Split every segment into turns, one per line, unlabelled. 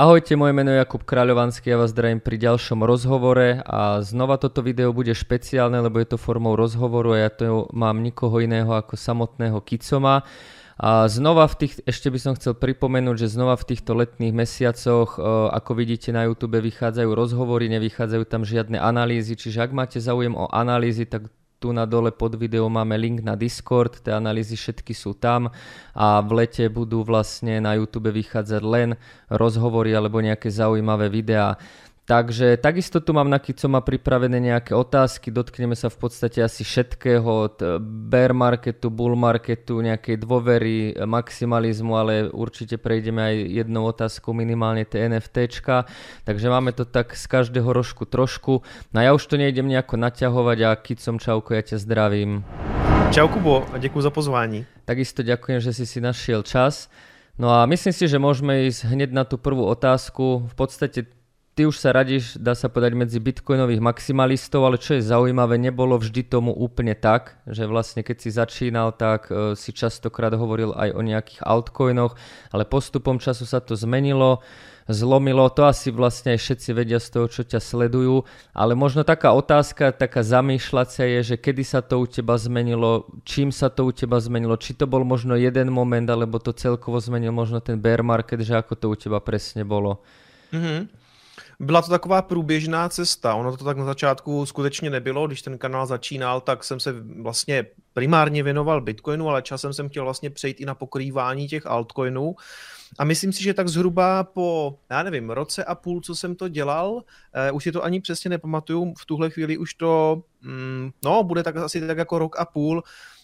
Ahojte, moje meno je Jakub Kráľovanský, ja vás zdravím pri ďalšom rozhovore a znova toto video bude špeciálne, lebo je to formou rozhovoru a ja to mám nikoho iného ako samotného Kicoma. A znova v tých, ešte by som chcel pripomenúť, že znova v týchto letných mesiacoch, e, ako vidíte na YouTube, vychádzajú rozhovory, nevychádzajú tam žiadne analýzy, čiže ak máte záujem o analýzy, tak tu na dole pod videou máme link na Discord, tie analýzy všetky sú tam a v lete budú vlastne na YouTube vychádzať len rozhovory alebo nejaké zaujímavé videá. Takže takisto tu mám na Kicoma pripravené nejaké otázky, dotkneme sa v podstate asi všetkého od eh, bear marketu, bull marketu, nejakej dôvery, maximalizmu, ale určite prejdeme aj jednou otázkou minimálne tie NFTčka. Takže máme to tak z každého rožku trošku. No ja už to nejdem nejako naťahovať a Kicom čauko, ja ťa zdravím.
Čau Kubo a ďakujem za pozvání.
Takisto ďakujem, že si si našiel čas. No a myslím si, že môžeme ísť hneď na tú prvú otázku. V podstate ty už sa radíš, dá sa povedať, medzi bitcoinových maximalistov, ale čo je zaujímavé, nebolo vždy tomu úplne tak, že vlastne keď si začínal, tak uh, si častokrát hovoril aj o nejakých altcoinoch, ale postupom času sa to zmenilo, zlomilo, to asi vlastne aj všetci vedia z toho, čo ťa sledujú, ale možno taká otázka, taká zamýšľacia je, že kedy sa to u teba zmenilo, čím sa to u teba zmenilo, či to bol možno jeden moment, alebo to celkovo zmenil možno ten bear market, že ako to u teba presne bolo.
Mm-hmm. Byla to taková průběžná cesta, ono to tak na začátku skutečně nebylo, když ten kanál začínal, tak jsem se vlastně primárně věnoval Bitcoinu, ale časem jsem chtěl vlastně přejít i na pokrývání těch altcoinů. A myslím si, že tak zhruba po, já nevím, roce a půl, co jsem to dělal, eh, už si to ani přesně nepamatuju, v tuhle chvíli už to, mm, no, bude tak asi tak jako rok a půl,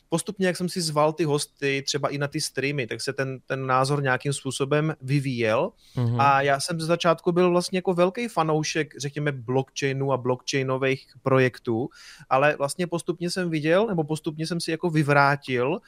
postupně, jak jsem si zval ty hosty, třeba i na ty streamy, tak se ten, ten názor nějakým způsobem vyvíjel. Mm-hmm. A já jsem ze začátku byl vlastně jako velký fanoušek, řekněme, blockchainu a blockchainových projektů, ale vlastně postupně jsem viděl, nebo postupně jsem si jako vyvrátil,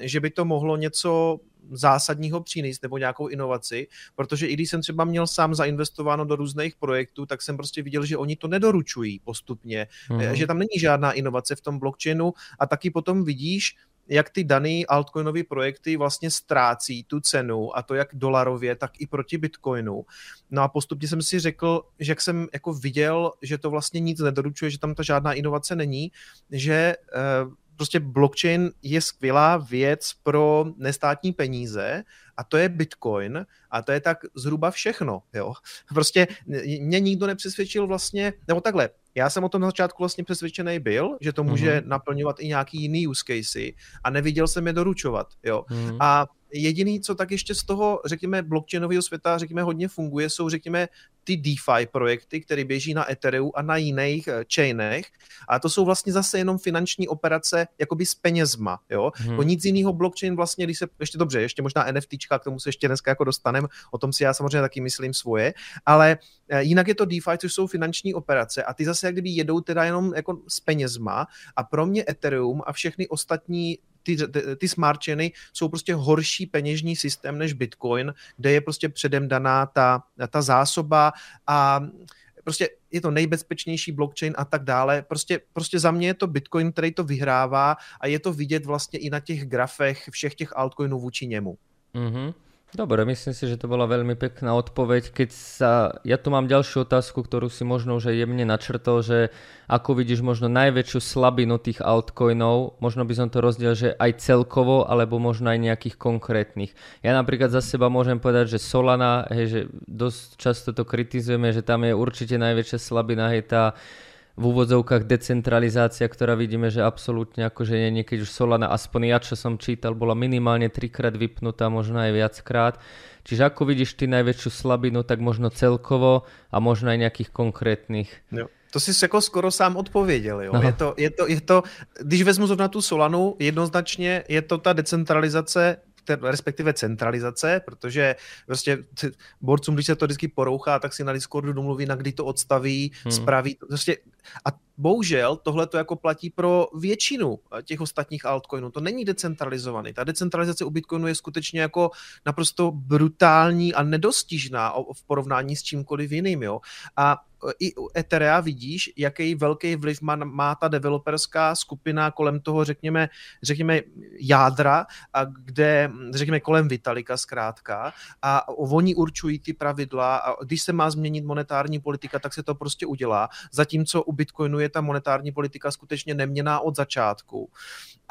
že by to mohlo něco zásadního přinést nebo nějakou inovaci, protože i když jsem třeba měl sám zainvestováno do různých projektů, tak jsem prostě viděl, že oni to nedoručují postupně, mm-hmm. že tam není žádná inovace v tom blockchainu a taky potom vidíš, jak ty daný altcoinové projekty vlastně ztrácí tu cenu a to jak dolarově, tak i proti bitcoinu. No a postupně jsem si řekl, že jak jsem jako viděl, že to vlastně nic nedoručuje, že tam ta žádná inovace není, že eh, prostě blockchain je skvělá věc pro nestátní peníze a to je Bitcoin a to je tak zhruba všechno, jo. Prostě mě nikdo nepřesvědčil vlastně, nebo takhle, já jsem o tom na začátku vlastně přesvědčený byl, že to může mm-hmm. naplňovat i nějaký jiný use casey a neviděl jsem je doručovat, jo. Mm-hmm. A jediný, co tak ještě z toho, řekněme, blockchainového světa, řekněme, hodně funguje, jsou, řekněme, ty DeFi projekty, které běží na Ethereum a na jiných uh, chainech. A to jsou vlastně zase jenom finanční operace jakoby s penězma. Jo? Hmm. O nic jiného blockchain vlastně, když se, ještě dobře, ještě možná NFTčka, k tomu se ještě dneska jako dostanem, o tom si já samozřejmě taky myslím svoje, ale uh, jinak je to DeFi, což jsou finanční operace a ty zase jak kdyby jedou teda jenom jako s penězma a pro mě Ethereum a všechny ostatní ty, ty, ty smart chainy jsou prostě horší peněžní systém než Bitcoin, kde je prostě předem daná ta, ta zásoba a prostě je to nejbezpečnější blockchain a tak dále. Prostě, prostě za mě je to Bitcoin, který to vyhrává a je to vidět vlastně i na těch grafech všech těch altcoinů vůči němu.
Mm-hmm. Dobre, myslím si, že to bola veľmi pekná odpoveď. Keď sa, ja tu mám ďalšiu otázku, ktorú si možno už aj jemne načrtol, že ako vidíš možno najväčšiu slabinu tých altcoinov, možno by som to rozdiel, že aj celkovo, alebo možno aj nejakých konkrétnych. Ja napríklad za seba môžem povedať, že Solana, hej, že dosť často to kritizujeme, že tam je určite najväčšia slabina, hej, tá v úvodzovkách decentralizácia, ktorá vidíme, že absolútne akože nie, keď už Solana, aspoň ja, čo som čítal, bola minimálne trikrát vypnutá, možno aj viackrát. Čiže ako vidíš ty najväčšiu slabinu, tak možno celkovo a možno aj nejakých konkrétnych.
Jo. To si jako skoro sám odpověděl. Jo? Je, to, je, to, je to, když vezmu zrovna tu Solanu, jednoznačně je to ta decentralizace respektive centralizace, protože prostě borcům, když se to vždycky porouchá, tak si na Discordu domluví, na kdy to odstaví, hmm. spraví. Prostě, a bohužel tohle to jako platí pro většinu těch ostatních altcoinů. To není decentralizovaný. Ta decentralizace u Bitcoinu je skutečně jako naprosto brutální a nedostižná v porovnání s čímkoliv jiným. Jo? A i u Etherea vidíš, jaký velký vliv má, má ta developerská skupina kolem toho, řekněme, řekněme jádra, a kde, řekněme, kolem Vitalika zkrátka a oni určují ty pravidla a když se má změnit monetární politika, tak se to prostě udělá, zatímco u Bitcoinu je ta monetární politika skutečně neměná od začátku.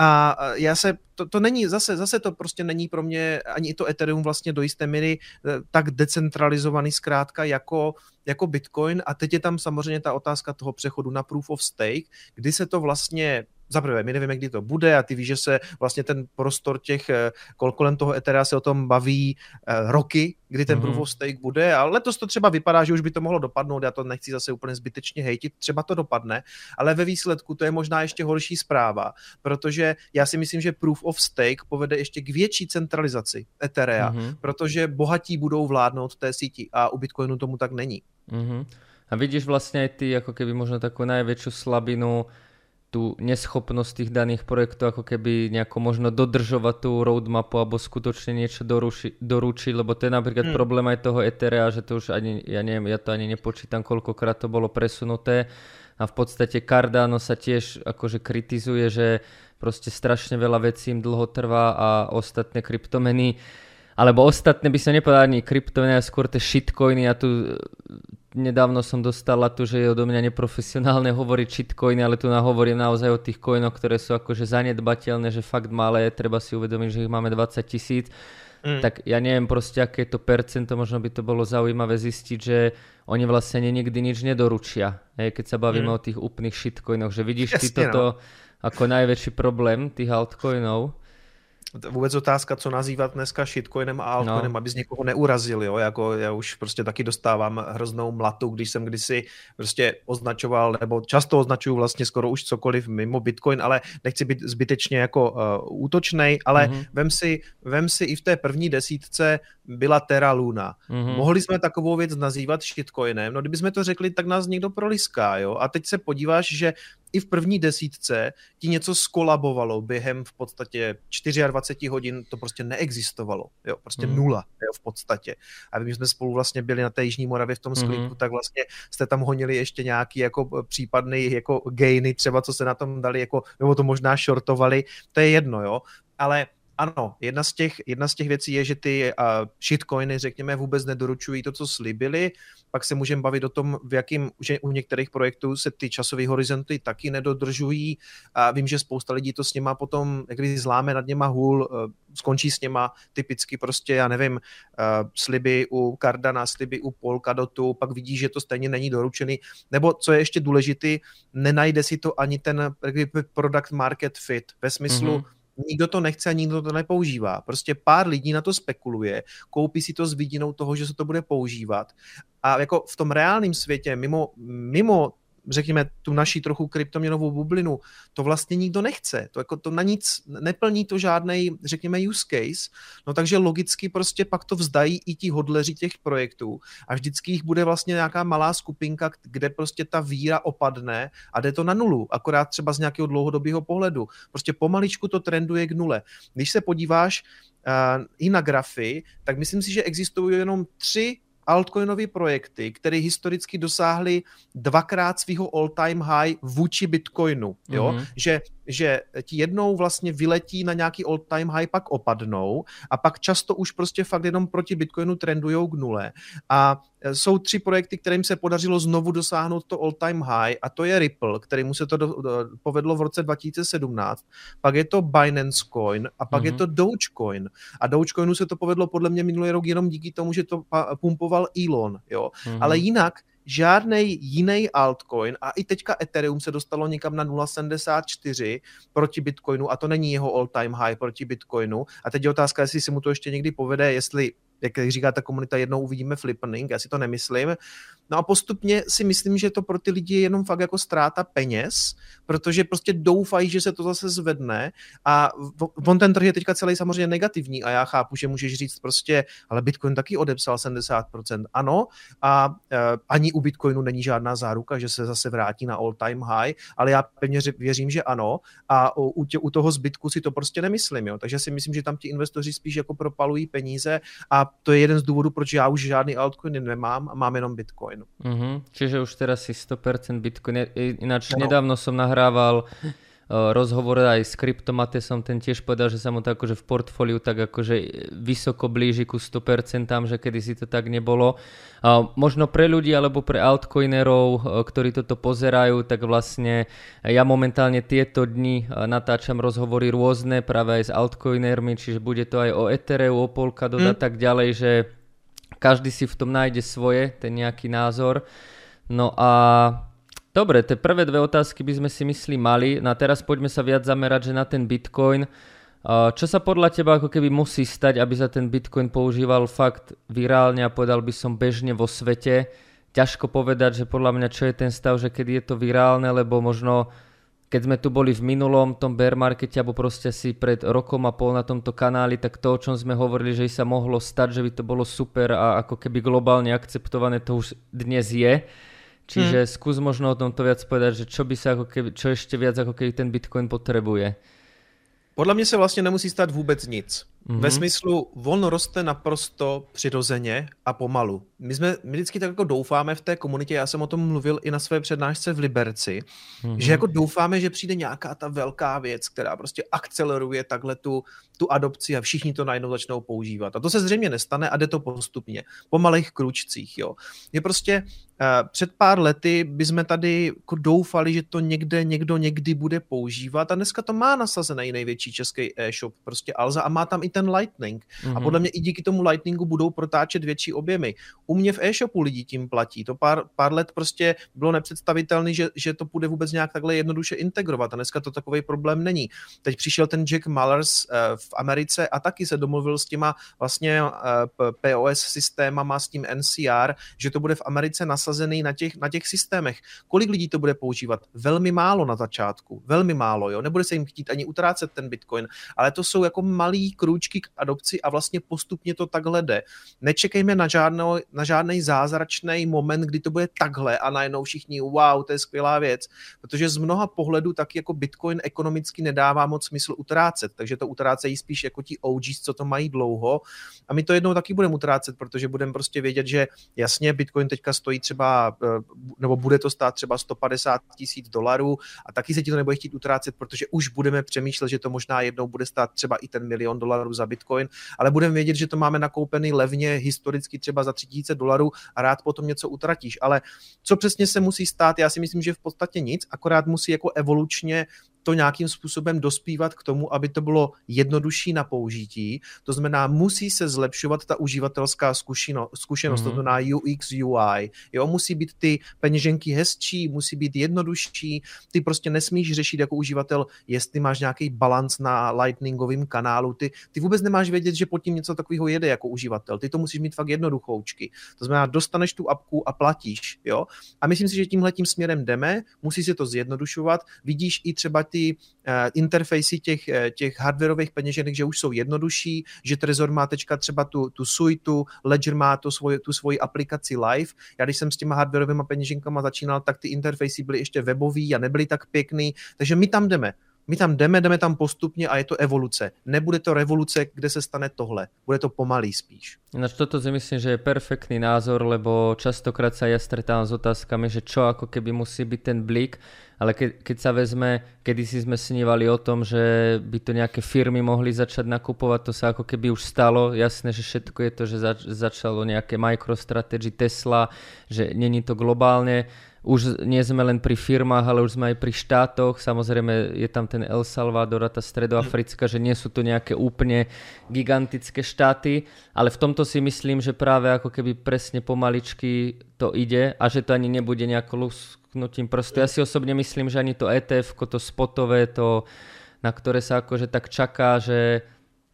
A já se, to, to není, zase, zase to prostě není pro mě, ani to Ethereum vlastně do jisté míry eh, tak decentralizovaný zkrátka jako, jako Bitcoin. A teď je tam samozřejmě ta otázka toho přechodu na proof of stake, kdy se to vlastně za prvé, my nevíme, kdy to bude a ty víš, že se vlastně ten prostor těch, eh, kolem toho Etherea se o tom baví eh, roky, kdy ten mm-hmm. proof of stake bude a letos to třeba vypadá, že už by to mohlo dopadnout, já to nechci zase úplně zbytečně hejtit, třeba to dopadne, ale ve výsledku to je možná ještě horší zpráva, protože já si myslím, že proof of stake povede ještě k větší centralizaci Etherea, mm-hmm. protože bohatí budou vládnout té síti a u Bitcoinu tomu tak není.
Mm-hmm. A vidíš vlastně ty jako keby možno takovou největší slabinu tú neschopnosť tých daných projektov ako keby nejako možno dodržovať tú roadmapu alebo skutočne niečo doruši, doručiť, lebo to je napríklad hmm. problém aj toho Etherea, že to už ani, ja neviem, ja to ani nepočítam, koľkokrát to bolo presunuté a v podstate Cardano sa tiež akože kritizuje, že proste strašne veľa vecí im dlho trvá a ostatné kryptomeny alebo ostatné by som nepovedal ani kryptomeny, ale skôr tie shitcoiny a tu nedávno som dostala tu, že je odo mňa neprofesionálne hovoriť shitcoiny, ale tu nahovorím naozaj o tých coinoch, ktoré sú akože zanedbateľné, že fakt malé, treba si uvedomiť, že ich máme 20 tisíc. Mm. Tak ja neviem proste, aké to percento, možno by to bolo zaujímavé zistiť, že oni vlastne nikdy nič nedoručia, hej, keď sa bavíme mm. o tých úplných shitcoinoch, že vidíš Jasne, ty toto no. ako najväčší problém tých altcoinov
vůbec otázka, co nazývat dneska shitcoinem a altcoinem, no. aby z někoho neurazil, jo, jako já už prostě taky dostávám hroznou mlatu, když jsem kdysi prostě označoval, nebo často označuju vlastně skoro už cokoliv mimo Bitcoin, ale nechci být zbytečně jako uh, útočnej, ale mm-hmm. vem, si, vem si i v té první desítce byla Terra Luna. Mm-hmm. Mohli jsme takovou věc nazývat shitcoinem, no kdybychom to řekli, tak nás někdo proliská, jo, a teď se podíváš, že i v první desítce ti něco skolabovalo během v podstatě 24 hodin, to prostě neexistovalo, jo, prostě mm. nula, jo, v podstatě. A my jsme spolu vlastně byli na té Jižní Moravě v tom sklipu, mm. tak vlastně jste tam honili ještě nějaký jako případný jako gainy, třeba co se na tom dali, jako, nebo to možná shortovali, to je jedno, jo, ale ano, jedna z těch, jedna z těch věcí je, že ty uh, shitcoiny, řekněme, vůbec nedoručují to, co slibili. Pak se můžeme bavit o tom, v jakým, že u některých projektů se ty časové horizonty taky nedodržují. A vím, že spousta lidí to s něma potom, jak když zláme nad něma hůl, uh, skončí s něma typicky prostě, já nevím, uh, sliby u Cardana, sliby u Polkadotu, pak vidí, že to stejně není doručený. Nebo, co je ještě důležitý, nenajde si to ani ten product market fit ve smyslu, mm-hmm nikdo to nechce a nikdo to nepoužívá. Prostě pár lidí na to spekuluje, koupí si to s vidinou toho, že se to bude používat. A jako v tom reálném světě, mimo, mimo řekněme, tu naší trochu kryptoměnovou bublinu, to vlastně nikdo nechce. To, jako to na nic neplní to žádný, řekněme, use case. No takže logicky prostě pak to vzdají i ti hodleři těch projektů a vždycky jich bude vlastně nějaká malá skupinka, kde prostě ta víra opadne a jde to na nulu, akorát třeba z nějakého dlouhodobého pohledu. Prostě pomaličku to trenduje k nule. Když se podíváš uh, i na grafy, tak myslím si, že existují jenom tři altcoinové projekty, které historicky dosáhly dvakrát svého all-time high vůči Bitcoinu. Jo? Mm-hmm. Že že ti jednou vlastně vyletí na nějaký all time high, pak opadnou a pak často už prostě fakt jenom proti Bitcoinu trendujou k nule. A e, jsou tři projekty, kterým se podařilo znovu dosáhnout to all time high a to je Ripple, kterému se to do, do, povedlo v roce 2017. Pak je to Binance Coin a pak mm-hmm. je mhm. to Dogecoin. A Dogecoinu se to povedlo podle mě minulý rok jenom díky tomu, že to pumpoval Elon. Jo? Mm-hmm. Ale jinak žádný jiný altcoin a i teďka Ethereum se dostalo někam na 0,74 proti Bitcoinu a to není jeho all time high proti Bitcoinu. A teď je otázka, jestli si mu to ještě někdy povede, jestli jak říká ta komunita, jednou uvidíme flippening, já si to nemyslím. No a postupně si myslím, že to pro ty lidi je jenom fakt jako ztráta peněz, protože prostě doufají, že se to zase zvedne a on ten trh je teďka celý samozřejmě negativní a já chápu, že můžeš říct prostě, ale Bitcoin taky odepsal 70%. Ano, a e, ani u Bitcoinu není žádná záruka, že se zase vrátí na all time high, ale já pevně věřím, že ano a u, tě, u toho zbytku si to prostě nemyslím, jo. takže si myslím, že tam ti investoři spíš jako propalují peníze a to je jeden z důvodů, proč já už žádný altcoin nemám a mám jenom Bitcoin.
Mm-hmm. Čiže už teraz si 100% Bitcoin. Ináč no. nedávno som nahrával rozhovor aj s Kryptomatesom, ten tiež povedal, že sa mu to akože v portfóliu tak akože vysoko blíži ku 100%, že kedy si to tak nebolo. Možno pre ľudí alebo pre altcoinerov, eh, ktorí toto pozerajú, tak vlastne ja momentálne tieto dni eh, natáčam rozhovory rôzne práve aj s altcoinermi, čiže bude to aj o Ethereu, o Polkadot mm. a tak ďalej, že každý si v tom nájde svoje, ten nejaký názor. No a Dobre, tie prvé dve otázky by sme si myslí mali. No a teraz poďme sa viac zamerať, že na ten Bitcoin. Čo sa podľa teba ako keby musí stať, aby sa ten Bitcoin používal fakt virálne a povedal by som bežne vo svete? Ťažko povedať, že podľa mňa čo je ten stav, že keď je to virálne, lebo možno keď sme tu boli v minulom tom bear markete alebo proste si pred rokom a pol na tomto kanáli, tak to, o čom sme hovorili, že sa mohlo stať, že by to bolo super a ako keby globálne akceptované, to už dnes je. Čiže hmm. skús možno o tomto viac povedať, že čo by sa ako keby, čo ešte viac ako keby ten Bitcoin potrebuje.
Podle mě se vlastně nemusí stát vůbec nic. Mm-hmm. Ve smyslu, on roste naprosto přirozeně a pomalu. My, jsme, my vždycky tak jako doufáme v té komunitě, já jsem o tom mluvil i na své přednášce v Liberci, mm-hmm. že jako doufáme, že přijde nějaká ta velká věc, která prostě akceleruje takhle tu, tu adopci a všichni to najednou začnou používat. A to se zřejmě nestane a jde to postupně, po malých kručcích. Jo. Je prostě uh, před pár lety bychom tady jako doufali, že to někde někdo někdy bude používat a dneska to má nasazený největší český e-shop, prostě Alza a má tam i ten Lightning. Mm-hmm. A mhm. podle mě i díky tomu Lightningu budou protáčet větší objemy. U mě v e-shopu lidi tím platí. To pár, pár let prostě bylo nepředstavitelné, že, že to bude vůbec nějak takhle jednoduše integrovat. A dneska to takový problém není. Teď přišel ten Jack Mallers uh, v Americe a taky se domluvil s těma vlastně uh, POS systémama, s tím NCR, že to bude v Americe nasazený na těch, na těch systémech. Kolik lidí to bude používat? Velmi málo na začátku. Velmi málo, jo. Nebude se jim chtít ani utrácet ten Bitcoin, ale to jsou jako malý krůč krůčky k adopci a vlastně postupně to takhle jde. Nečekejme na, žádnou, na žádný zázračný moment, kdy to bude takhle a najednou všichni, wow, to je skvělá věc, protože z mnoha pohledů tak jako Bitcoin ekonomicky nedává moc smysl utrácet, takže to utrácejí spíš jako ti OGs, co to mají dlouho. A my to jednou taky budeme utrácet, protože budeme prostě vědět, že jasně Bitcoin teďka stojí třeba, eh, nebo bude to stát třeba 150 tisíc dolarů a taky se ti to nebude chtít utrácet, protože už budeme přemýšlet, že to možná jednou bude stát třeba i ten milion dolarů za Bitcoin, ale budeme vědět, že to máme nakoupený levně, historicky třeba za 3000 dolarů a rád potom něco utratíš. Ale co přesně se musí stát, já si myslím, že v podstatě nic, akorát musí jako evolučně to nějakým způsobem dospívat k tomu, aby to bylo jednodušší na použití. To znamená, musí se zlepšovat ta uživatelská zkušenost, zkušenost mm-hmm. to znamená UX, UI. Jo, musí být ty peněženky hezčí, musí být jednodušší. Ty prostě nesmíš řešit jako uživatel, jestli máš nějaký balans na lightningovém kanálu. Ty, ty vůbec nemáš vědět, že pod tím něco takového jede jako uživatel. Ty to musíš mít fakt jednoduchoučky. To znamená, dostaneš tu apku a platíš. Jo? A myslím si, že tímhle tím směrem jdeme, musí se to zjednodušovat. Vidíš i třeba ty uh, interfejsy těch, uh, těch hardwareových peněženek, že už jsou jednodušší, že Trezor má teďka třeba tu, tu suitu, Ledger má to svoje, tu svoji aplikaci live. Já když jsem s těma hardwareovými peněženkama začínal, tak ty interfejsy byly ještě webový a nebyly tak pěkný, takže my tam jdeme. My tam jdeme, jdeme tam postupně a je to evoluce. Nebude to revoluce, kde se stane tohle. Bude to pomalý spíš.
Ináč toto si myslím, že je perfektný názor, lebo častokrát sa ja stretávam s otázkami, že čo ako keby musí byť ten blik, ale ke, keď sa vezme, kedy si sme snívali o tom, že by to nejaké firmy mohli začať nakupovať, to sa ako keby už stalo. Jasné, že všetko je to, že zač- začalo nejaké MicroStrategy, Tesla, že není to globálne už nie sme len pri firmách, ale už sme aj pri štátoch. Samozrejme je tam ten El Salvador a tá stredoafrická, že nie sú to nejaké úplne gigantické štáty, ale v tomto si myslím, že práve ako keby presne pomaličky to ide a že to ani nebude nejako lusknutím prstu. Ja si osobne myslím, že ani to ETF, to spotové, to, na ktoré sa akože tak čaká, že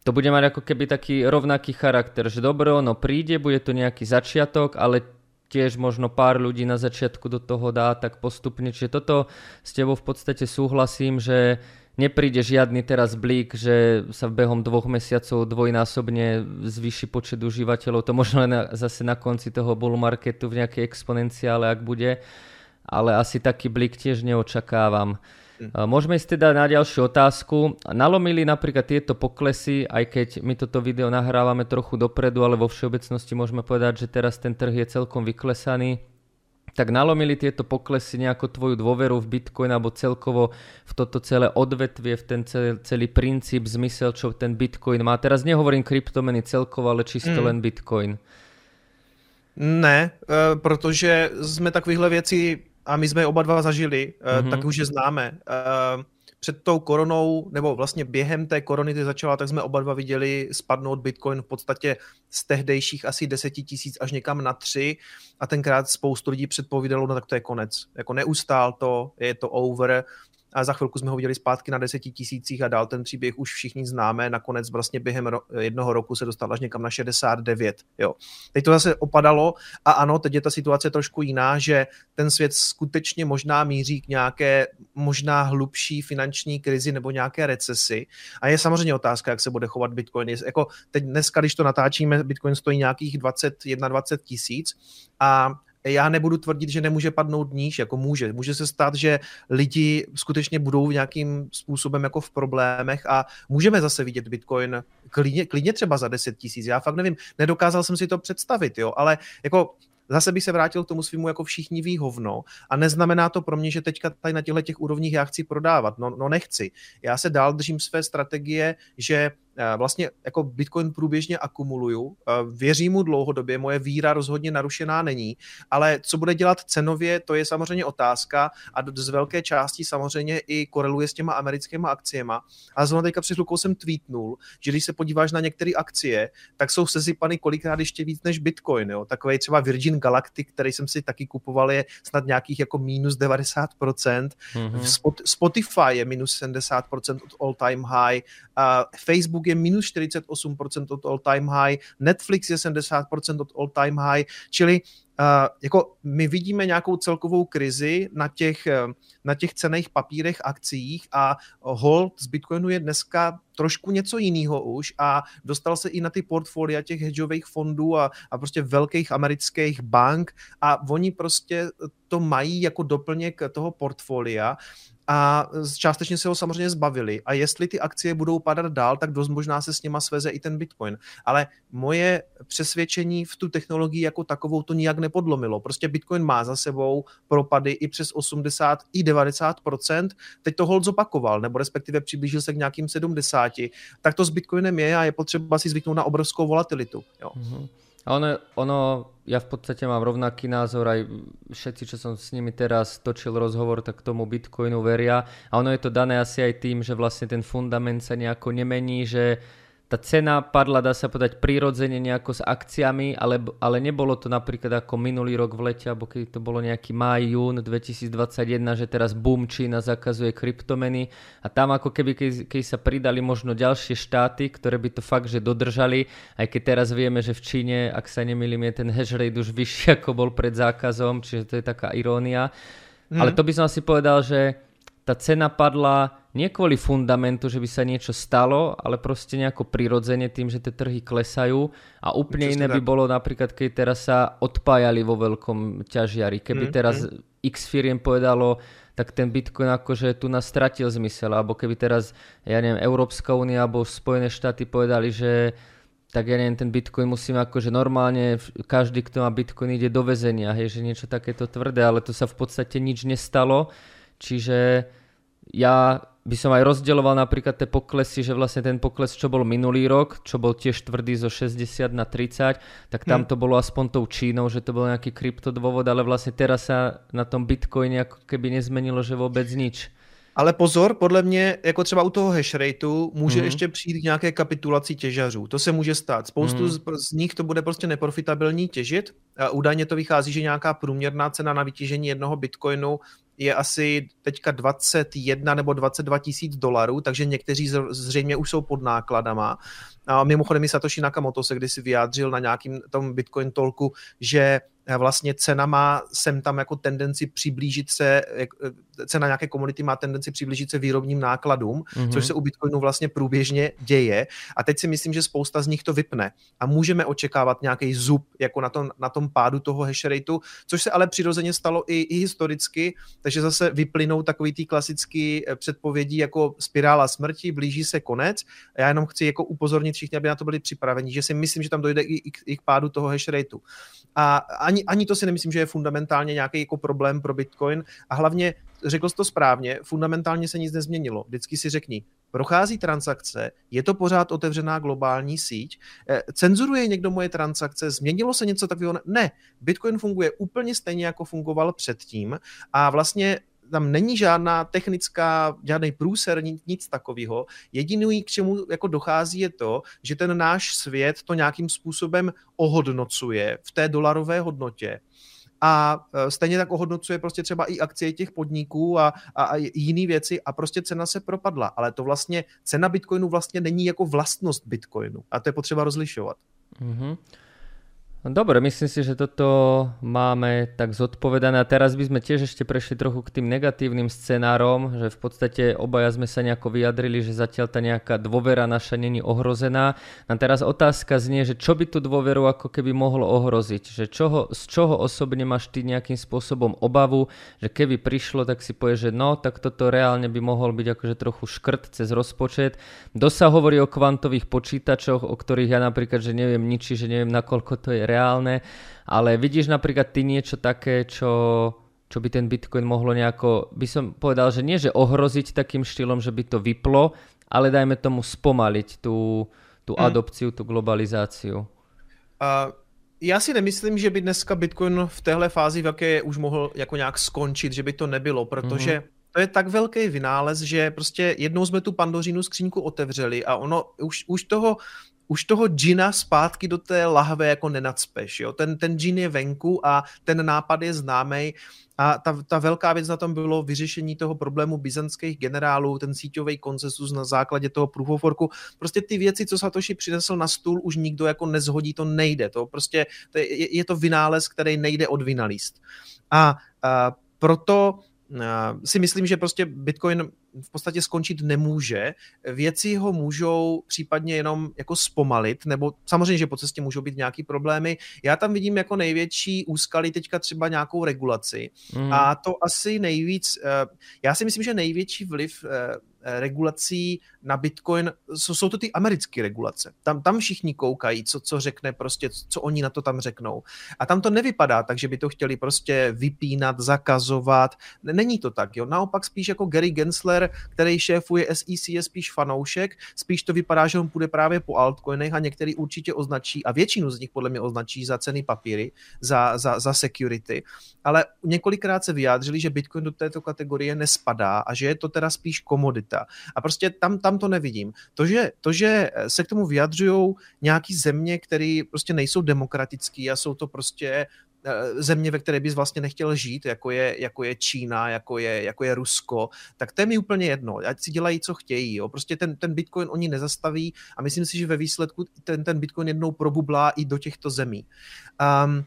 to bude mať ako keby taký rovnaký charakter, že dobro, no príde, bude to nejaký začiatok, ale tiež možno pár ľudí na začiatku do toho dá tak postupne. Čiže toto s tebou v podstate súhlasím, že nepríde žiadny teraz blík, že sa v behom dvoch mesiacov dvojnásobne zvýši počet užívateľov. To možno len zase na konci toho bull marketu v nejakej exponenciále, ak bude. Ale asi taký blík tiež neočakávam. Môžeme ísť teda na ďalšiu otázku. Nalomili napríklad tieto poklesy, aj keď my toto video nahrávame trochu dopredu, ale vo všeobecnosti môžeme povedať, že teraz ten trh je celkom vyklesaný. Tak nalomili tieto poklesy nejako tvoju dôveru v Bitcoin alebo celkovo v toto celé odvetvie, v ten celý, celý princíp, zmysel, čo ten Bitcoin má. Teraz nehovorím kryptomeny celkovo, ale čisto mm. len Bitcoin.
Ne, eh, protože jsme takovéhle věci a my jsme je oba dva zažili, mm-hmm. tak už je známe. Eh, před tou koronou, nebo vlastně během té korony, kdy začala, tak jsme oba dva viděli spadnout Bitcoin v podstatě z tehdejších asi 10 tisíc až někam na tři a tenkrát spoustu lidí předpovídalo, no tak to je konec. Jako neustál to, je to over, a za chvilku jsme ho viděli zpátky na deseti tisících a dál ten příběh už všichni známe. Nakonec vlastně během ro- jednoho roku se dostal až někam na 69. Jo. Teď to zase opadalo a ano, teď je ta situace trošku jiná, že ten svět skutečně možná míří k nějaké možná hlubší finanční krizi nebo nějaké recesi. A je samozřejmě otázka, jak se bude chovat Bitcoin. Je, jako teď dneska, když to natáčíme, Bitcoin stojí nějakých 20, 21 tisíc a já nebudu tvrdit, že nemůže padnout níž, jako může. Může se stát, že lidi skutečně budou nějakým způsobem jako v problémech a můžeme zase vidět Bitcoin klidně, klidně třeba za 10 tisíc. Já fakt nevím, nedokázal jsem si to představit, jo, ale jako zase bych se vrátil k tomu svýmu jako všichni ví hovno a neznamená to pro mě, že teďka tady na těchto těch úrovních já chci prodávat. No, no nechci. Já se dál držím své strategie, že vlastně jako Bitcoin průběžně akumuluju, eh, věřím mu dlouhodobě, moje víra rozhodně narušená není, ale co bude dělat cenově, to je samozřejmě otázka a z velké části samozřejmě i koreluje s těma americkými akciemi. A zrovna teďka před chvilkou jsem tweetnul, že když se podíváš na některé akcie, tak jsou sesypany kolikrát ještě víc než Bitcoin. Jo? Takový třeba Virgin Galactic, který jsem si taky kupoval, je snad nějakých jako minus 90%. Mm-hmm. Spotify je minus 70% od all time high. Uh, Facebook je minus 48% od all time high, Netflix je 70% od all time high, čili Uh, jako my vidíme nějakou celkovou krizi na těch, na těch cených papírech, akcích a hold z Bitcoinu je dneska trošku něco jiného už a dostal se i na ty portfolia těch hedžových fondů a, a prostě velkých amerických bank a oni prostě to mají jako doplněk toho portfolia a částečně se ho samozřejmě zbavili. A jestli ty akcie budou padat dál, tak dost možná se s nima sveze i ten Bitcoin. Ale moje přesvědčení v tu technologii jako takovou to nijak nepodlomilo. Prostě Bitcoin má za sebou propady i přes 80 i 90 Teď to hold zopakoval, nebo respektive přiblížil se k nějakým 70. Tak to s Bitcoinem je a je potřeba si zvyknout na obrovskou volatilitu. Jo. Mm-hmm.
A ono, ono, ja v podstate mám rovnaký názor, aj všetci, čo som s nimi teraz točil rozhovor, tak tomu Bitcoinu veria. A ono je to dané asi aj tým, že vlastne ten fundament sa nejako nemení, že tá cena padla, dá sa povedať, prirodzene nejako s akciami, ale, ale nebolo to napríklad ako minulý rok v lete, alebo keď to bolo nejaký maj, jún 2021, že teraz boom Čína zakazuje kryptomeny a tam ako keby, keď, keď sa pridali možno ďalšie štáty, ktoré by to fakt, že dodržali, aj keď teraz vieme, že v Číne, ak sa nemýlim, je ten hash rate už vyšší, ako bol pred zákazom, čiže to je taká irónia. Hmm. Ale to by som asi povedal, že tá cena padla nie kvôli fundamentu, že by sa niečo stalo, ale proste nejako prirodzene tým, že tie trhy klesajú a úplne iné by bolo napríklad, keď teraz sa odpájali vo veľkom ťažiari. Keby mm, teraz mm. x firiem povedalo, tak ten Bitcoin akože tu nás stratil zmysel, alebo keby teraz, ja neviem, Európska únia alebo Spojené štáty povedali, že tak ja neviem, ten Bitcoin musíme akože normálne, každý, kto má Bitcoin, ide do väzenia, hej, že niečo takéto tvrdé, ale to sa v podstate nič nestalo, čiže ja by som aj rozdeľoval napríklad tie poklesy, že vlastne ten pokles, čo bol minulý rok, čo bol tiež tvrdý zo 60 na 30, tak tam hmm. to bolo aspoň tou Čínou, že to bol nejaký kryptodôvod, ale vlastne teraz sa na tom Bitcoine ako keby nezmenilo, že vôbec nič.
Ale pozor, podle mě, jako třeba u toho hash rateu, může mm. ještě přijít k nějaké kapitulaci těžařů. To se může stát. Spoustu mm. z, z nich to bude prostě neprofitabilní těžit. A údajně to vychází, že nějaká průměrná cena na vytěžení jednoho bitcoinu je asi teďka 21 nebo 22 tisíc dolarů, takže někteří zřejmě už jsou pod nákladama. A mimochodem i Satoshi Nakamoto se kdysi vyjádřil na nějakým tom Bitcoin tolku, že vlastně cena má sem tam jako tendenci přiblížit se, cena nějaké komodity má tendenci přiblížit se výrobním nákladům, mm-hmm. což se u Bitcoinu vlastně průběžně děje. A teď si myslím, že spousta z nich to vypne. A můžeme očekávat nějaký zub jako na tom, na tom pádu toho hash rateu, což se ale přirozeně stalo i, i historicky, takže zase vyplynou takový ty klasický eh, předpovědí jako spirála smrti, blíží se konec. Já jenom chci jako upozornit všichni, aby na to byli připraveni, že si myslím, že tam dojde i, i, i k pádu toho hash rateu. A ani, ani to si nemyslím, že je fundamentálně nějaký jako problém pro Bitcoin a hlavně řekl jsi to správně, fundamentálně se nic nezměnilo. Vždycky si řekni, prochází transakce, je to pořád otevřená globální síť, eh, cenzuruje někdo moje transakce, změnilo se něco takového? Ne, Bitcoin funguje úplně stejně, jako fungoval předtím a vlastně tam není žádná technická, žádný průser, nic, nic takového. Jediný, k čemu jako dochází, je to, že ten náš svět to nějakým způsobem ohodnocuje v té dolarové hodnotě a e, stejně tak ohodnocuje prostě třeba i akcie těch podniků a, a, a jiné věci a prostě cena se propadla. Ale to vlastně, cena Bitcoinu vlastně není jako vlastnost Bitcoinu a to je potřeba rozlišovat. Mm-hmm.
Dobre, myslím si, že toto máme tak zodpovedané. A teraz by sme tiež ešte prešli trochu k tým negatívnym scenárom, že v podstate obaja sme sa nejako vyjadrili, že zatiaľ tá nejaká dôvera naša není ohrozená. A teraz otázka znie, že čo by tú dôveru ako keby mohlo ohroziť? Že čoho, z čoho osobne máš ty nejakým spôsobom obavu, že keby prišlo, tak si povieš, že no, tak toto reálne by mohol byť akože trochu škrt cez rozpočet. Kto sa hovorí o kvantových počítačoch, o ktorých ja napríklad, že neviem niči, že neviem nakoľko to je reálne, ale vidíš napríklad ty niečo také, čo, čo by ten Bitcoin mohlo nejako, by som povedal, že nie že ohroziť takým štýlom, že by to vyplo, ale dajme tomu spomaliť tú, tú hmm. adopciu, tú globalizáciu.
Uh, já si nemyslím, že by dneska Bitcoin v téhle fázi, v jaké už mohl jako nějak skončit, že by to nebylo, protože mm-hmm to je tak velký vynález, že prostě jednou jsme tu pandořinu skřínku otevřeli a ono už, už toho už toho džina zpátky do té lahve jako nenacpeš. Jo? Ten, ten džin je venku a ten nápad je známý. A ta, ta velká věc na tom bylo vyřešení toho problému byzantských generálů, ten síťový koncesus na základě toho proof. Prostě ty věci, co Satoshi přinesl na stůl, už nikdo jako nezhodí, to nejde. To prostě to je, je to vynález, který nejde odvynalíst. A, a proto si myslím, že prostě Bitcoin v podstatě skončit nemůže. Věci ho můžou případně jenom jako zpomalit, nebo samozřejmě, že po cestě můžou být nějaký problémy. Já tam vidím jako největší úskalí teďka třeba nějakou regulaci. Mm. A to asi nejvíc, eh, já si myslím, že největší vliv eh, regulací na Bitcoin, jsou, jsou to ty americké regulace. Tam, tam všichni koukají, co, co řekne prostě, co oni na to tam řeknou. A tam to nevypadá tak, že by to chtěli prostě vypínat, zakazovat. Není to tak, jo. Naopak spíš jako Gary Gensler, který šéfuje SEC, je spíš fanoušek, spíš to vypadá, že on půjde právě po altcoinech a některý určitě označí, a většinu z nich podle mě označí za ceny papíry, za, za, za security. Ale několikrát se vyjádřili, že Bitcoin do této kategorie nespadá a že je to teda spíš komodita. A prostě tam, tam to nevidím. To že, to, že se k tomu vyjadřují nějaký země, které prostě nejsou demokratický a jsou to prostě eh, země, ve které bys vlastně nechtěl žít, jako je, jako je Čína, jako je, jako je Rusko, tak to je mi úplně jedno. Ať si dělají, co chtějí. Jo. Prostě ten, ten Bitcoin oni nezastaví a myslím si, že ve výsledku ten, ten Bitcoin jednou probublá i do těchto zemí. Um,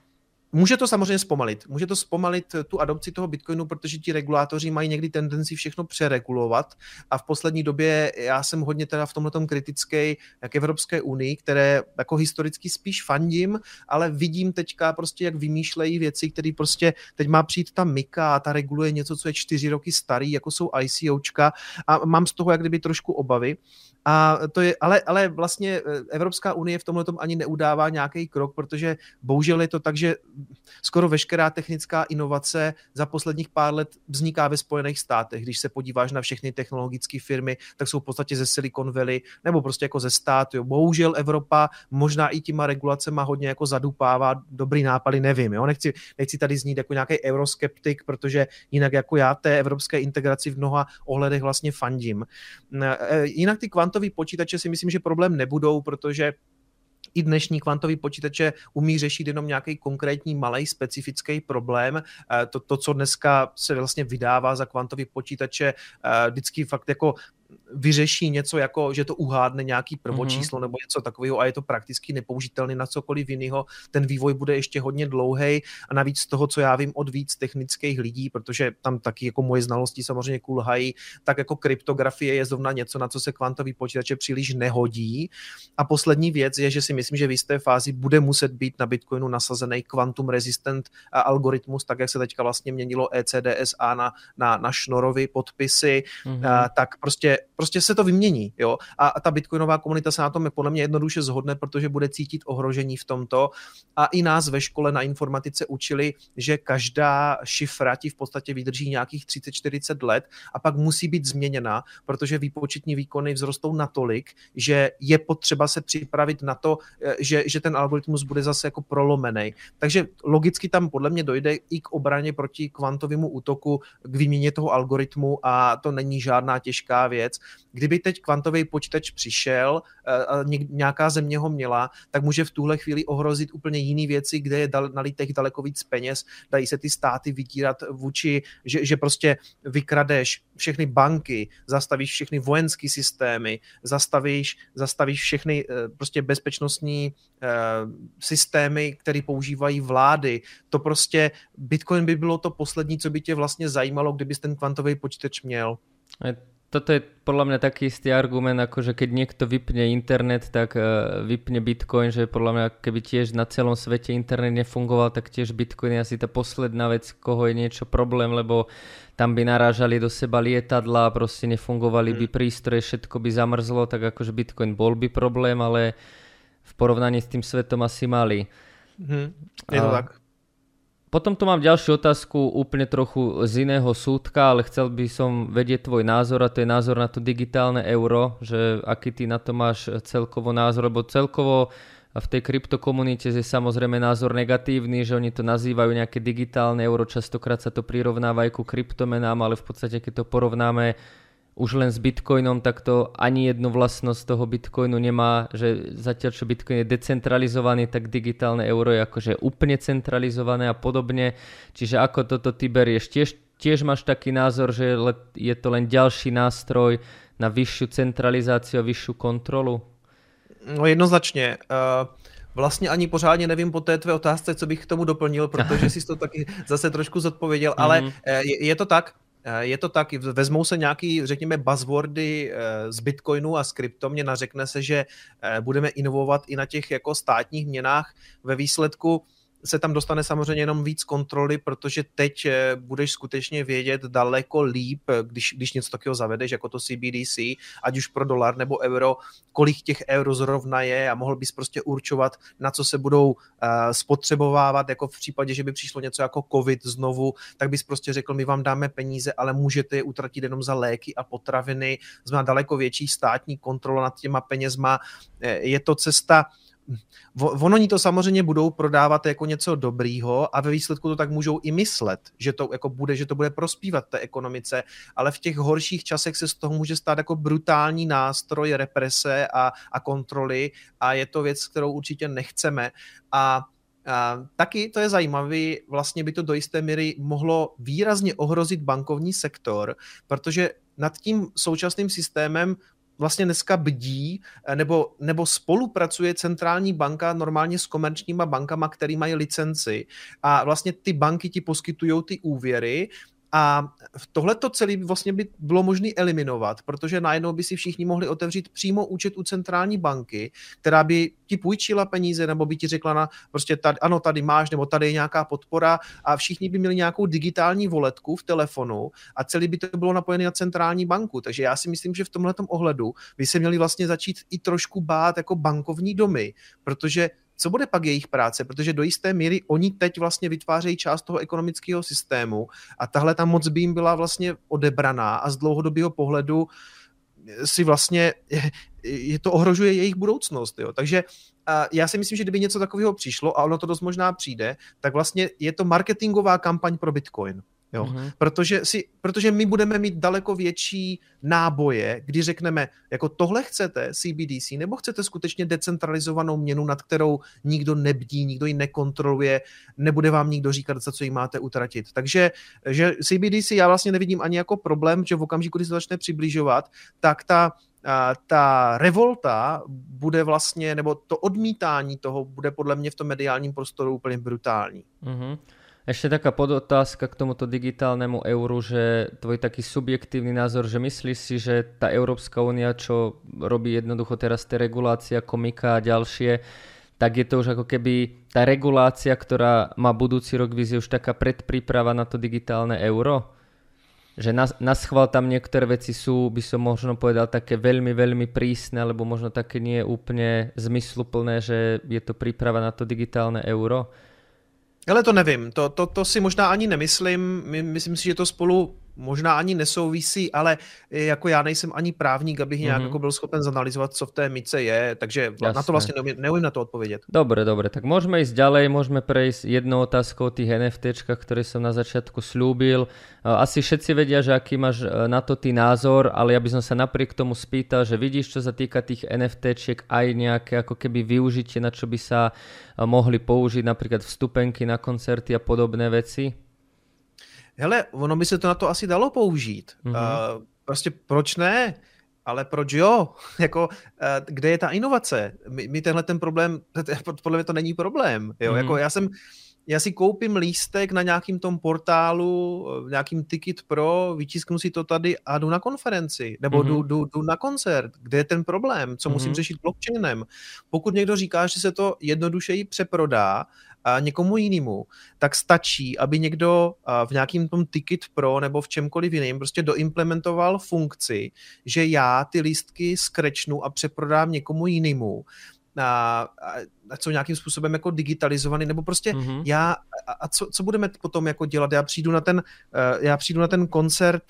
Může to samozřejmě zpomalit. Může to zpomalit tu adopci toho Bitcoinu, protože ti regulátoři mají někdy tendenci všechno přeregulovat a v poslední době já jsem hodně teda v tomhle kritický jak Evropské unii, které jako historicky spíš fandím, ale vidím teďka prostě, jak vymýšlejí věci, které prostě teď má přijít ta Mika a ta reguluje něco, co je čtyři roky starý, jako jsou ICOčka a mám z toho jak kdyby trošku obavy. A to je, ale, ale vlastně eh, Evropská unie v tomhle ani neudává nějaký krok, protože bohužel je to tak, že skoro veškerá technická inovace za posledních pár let vzniká ve Spojených státech. Když se podíváš na všechny technologické firmy, tak jsou v podstatě ze Silicon Valley nebo prostě jako ze státu. Jo. Bohužel Evropa možná i těma regulacema hodně jako zadupává dobrý nápady, nevím. Jo. Nechci, nechci tady znít jako nějaký euroskeptik, protože jinak jako já té evropské integraci v mnoha ohledech vlastně fandím. E, jinak ty kvantové počítače si myslím, že problém nebudou, protože i dnešní kvantové počítače umí řešit jenom nějaký konkrétní malý specifický problém. Eh, to, to, co dneska se vlastně vydává za kvantové počítače, eh, vždycky fakt jako vyřeší něco jako, že to uhádne nějaký prvočíslo mm-hmm. nebo něco takového a je to prakticky nepoužitelný na cokoliv jiného. Ten vývoj bude ještě hodně dlouhý a navíc z toho, co já vím od víc technických lidí, protože tam taky jako moje znalosti samozřejmě kulhají, tak jako kryptografie je zrovna něco, na co se kvantový počítače příliš nehodí. A poslední věc je, že si myslím, že v jisté fázi bude muset být na Bitcoinu nasazený quantum resistant algoritmus, tak jak se teďka vlastně měnilo ECDSA na, na, na Šnorovy podpisy, mm-hmm. tak prostě prostě se to vymění, jo. A, ta bitcoinová komunita se na tom podle mě jednoduše zhodne, protože bude cítit ohrožení v tomto. A i nás ve škole na informatice učili, že každá šifra ti v podstatě vydrží nějakých 30-40 let a pak musí být změněna, protože výpočetní výkony vzrostou natolik, že je potřeba se připravit na to, eh, že, že ten algoritmus bude zase jako prolomený. Takže logicky tam podle mě dojde i k obraně proti kvantovému útoku, k výměně toho algoritmu a to není žádná těžká věc. Kdyby teď kvantový počítač přišel eh, a nějaká země ho měla, tak může v tuhle chvíli ohrozit úplně jiné věci, kde je nalitech daleko víc peněz, dají se ty státy vytírat vůči, že, že prostě vykradeš všechny banky, zastavíš všechny vojenské systémy, zastavíš, zastavíš všechny eh, prostě bezpečnostní eh, systémy, které používají vlády. To prostě, Bitcoin by bylo to poslední, co by tě vlastně zajímalo, kdybys ten kvantový počítač měl
toto je podľa mňa taký istý argument, ako že keď niekto vypne internet, tak uh, vypne Bitcoin, že podľa mňa keby tiež na celom svete internet nefungoval, tak tiež Bitcoin je asi tá posledná vec, koho je niečo problém, lebo tam by narážali do seba lietadla, proste nefungovali by hmm. prístroje, všetko by zamrzlo, tak akože Bitcoin bol by problém, ale v porovnaní s tým svetom asi mali.
Hmm. Je to A, tak.
Potom tu mám ďalšiu otázku úplne trochu z iného súdka, ale chcel by som vedieť tvoj názor a to je názor na to digitálne euro, že aký ty na to máš celkovo názor, lebo celkovo v tej kryptokomunite je samozrejme názor negatívny, že oni to nazývajú nejaké digitálne euro, častokrát sa to prirovnáva aj ku kryptomenám, ale v podstate keď to porovnáme už len s Bitcoinom, tak to ani jednu vlastnosť toho Bitcoinu nemá, že zatiaľ čo Bitcoin je decentralizovaný, tak digitálne euro je akože úplne centralizované a podobne. Čiže ako toto ty berieš? Tiež, tiež máš taký názor, že je to len ďalší nástroj na vyššiu centralizáciu a vyššiu kontrolu?
No jednoznačně. Uh... Vlastně ani pořádně nevím po té tvé otázce, co bych k tomu doplnil, protože jsi to taky zase trošku zodpověděl, ale mm-hmm. je, je to tak, je to tak, vezmou se nějaký, řekněme, buzzwordy eh, z Bitcoinu a z kryptoměna, řekne se, že eh, budeme inovovat i na těch jako státních měnách. Ve výsledku se tam dostane samozřejmě jenom víc kontroly, protože teď eh, budeš skutečně vědět daleko líp, když, když něco takového zavedeš, jako to CBDC, ať už pro dolar nebo euro, kolik těch euro zrovna je a mohl bys prostě určovat, na co se budou uh, spotřebovávat, jako v případě, že by přišlo něco jako covid znovu, tak bys prostě řekl, my vám dáme peníze, ale můžete je utratit jenom za léky a potraviny, znamená daleko větší státní kontrola nad těma penězma. Eh, je to cesta, ono oni to samozřejmě budou prodávat jako něco dobrýho a ve výsledku to tak můžou i myslet, že to jako bude, že to bude prospívat té ekonomice, ale v těch horších časech se z toho může stát jako brutální nástroj represe a, a kontroly a je to věc, kterou určitě nechceme. A a taky to je zajímavé, vlastně by to do jisté míry mohlo výrazně ohrozit bankovní sektor, protože nad tím současným systémem vlastně dneska bdí eh, nebo, nebo spolupracuje centrální banka normálně s komerčníma bankama, který mají licenci. A vlastně ty banky ti poskytují ty úvěry a tohle to celé vlastně by bylo možné eliminovat, protože najednou by si všichni mohli otevřít přímo účet u centrální banky, která by ti půjčila peníze, nebo by ti řekla na prostě tady, ano, tady máš, nebo tady je nějaká podpora a všichni by měli nějakou digitální voletku v telefonu a celý by to bylo napojené na centrální banku. Takže já si myslím, že v tomhle ohledu by se měli vlastně začít i trošku bát jako bankovní domy, protože co bude pak jejich práce, protože do jisté míry oni teď vlastně vytvářejí část toho ekonomického systému a tahle ta moc by jim byla vlastně odebraná a z dlouhodobého pohledu si vlastně je to ohrožuje jejich budoucnost. Jo. Takže já si myslím, že kdyby něco takového přišlo, a ono to dost možná přijde, tak vlastně je to marketingová kampaň pro Bitcoin. Jo? Mm-hmm. Protože, si, protože my budeme mít daleko větší náboje, kdy řekneme, jako tohle chcete CBDC, nebo chcete skutečně decentralizovanou měnu, nad kterou nikdo nebdí, nikdo ji nekontroluje, nebude vám nikdo říkat, za co ji máte utratit. Takže že CBDC já vlastně nevidím ani jako problém, že v okamžiku, kdy se začne přibližovat, tak ta ta revolta bude vlastně, nebo to odmítání toho bude podle mě v tom mediálním prostoru úplně brutální. Mm-hmm.
Ešte taká podotázka k tomuto digitálnemu euru, že tvoj taký subjektívny názor, že myslíš si, že tá Európska únia, čo robí jednoducho teraz tie regulácie ako Mika a ďalšie, tak je to už ako keby tá regulácia, ktorá má budúci rok vízie už taká predpríprava na to digitálne euro? Že na, na schvál tam niektoré veci sú, by som možno povedal, také veľmi, veľmi prísne, alebo možno také nie úplne zmysluplné, že je to príprava na to digitálne euro?
Ale to nevím, to, to, to si možná ani nemyslím, My, myslím si, že to spolu možná ani nesouvisí, ale jako já nejsem ani právník, abych nějak mm-hmm. jako byl schopen zanalizovat, co v té mice je, takže Jasné. na to vlastně neumím, neumím na to odpovědět.
Dobre, dobre, tak môžeme ísť ďalej, môžeme prejsť jednou otázkou o tých NFTčkách, ktoré som na začiatku slúbil. Asi všetci vedia, že aký máš e, na to ty názor, ale ja by som sa napriek tomu spýtal, že vidíš, čo sa týka tých NFTčiek, aj nejaké ako keby využitie, na čo by sa e, mohli použiť, napríklad vstupenky na koncerty a podobné veci?
Hele, ono by se to na to asi dalo použít. Mm-hmm. Uh, prostě proč ne? Ale proč jo? jako, uh, kde je ta inovace? My, my tenhle ten problém, podle mě to není problém. Jo? Mm-hmm. Jako já jsem, já si koupím lístek na nějakým tom portálu, nějakým Ticket Pro, vytisknu si to tady a jdu na konferenci, nebo mm-hmm. jdu, jdu, jdu na koncert. Kde je ten problém? Co mm-hmm. musím řešit blockchainem? Pokud někdo říká, že se to jednodušeji přeprodá někomu jinému, tak stačí, aby někdo v nějakým tom Ticket Pro nebo v čemkoliv jiném prostě doimplementoval funkci, že já ty lístky skrečnu a přeprodám někomu jinému a, a co nějakým způsobem jako digitalizovaný, nebo prostě mm-hmm. já, a, a co, co budeme potom jako dělat, já přijdu na ten, já přijdu na ten koncert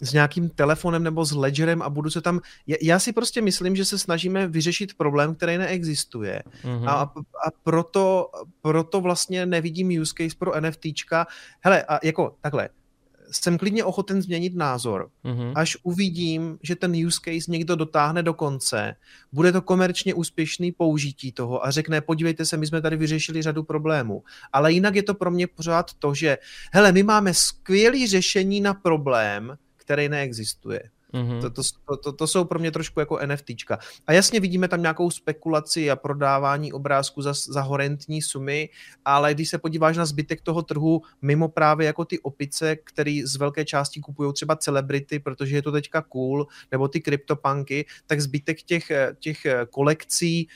s nějakým telefonem nebo s ledgerem a budu se tam... Já si prostě myslím, že se snažíme vyřešit problém, který neexistuje. Mm-hmm. A, a proto, proto vlastně nevidím use case pro NFTčka. Hele, a jako takhle, jsem klidně ochoten změnit názor, mm-hmm. až uvidím, že ten use case někdo dotáhne do konce, bude to komerčně úspěšný použití toho a řekne, podívejte se, my jsme tady vyřešili řadu problémů. Ale jinak je to pro mě pořád to, že hele, my máme skvělé řešení na problém, který neexistuje. Mm-hmm. To, to, to, to jsou pro mě trošku jako NFTčka. A jasně vidíme tam nějakou spekulaci a prodávání obrázků za, za horentní sumy, ale když se podíváš na zbytek toho trhu, mimo právě jako ty opice, který z velké části kupují třeba celebrity, protože je to teďka cool, nebo ty kryptopanky, tak zbytek těch, těch kolekcí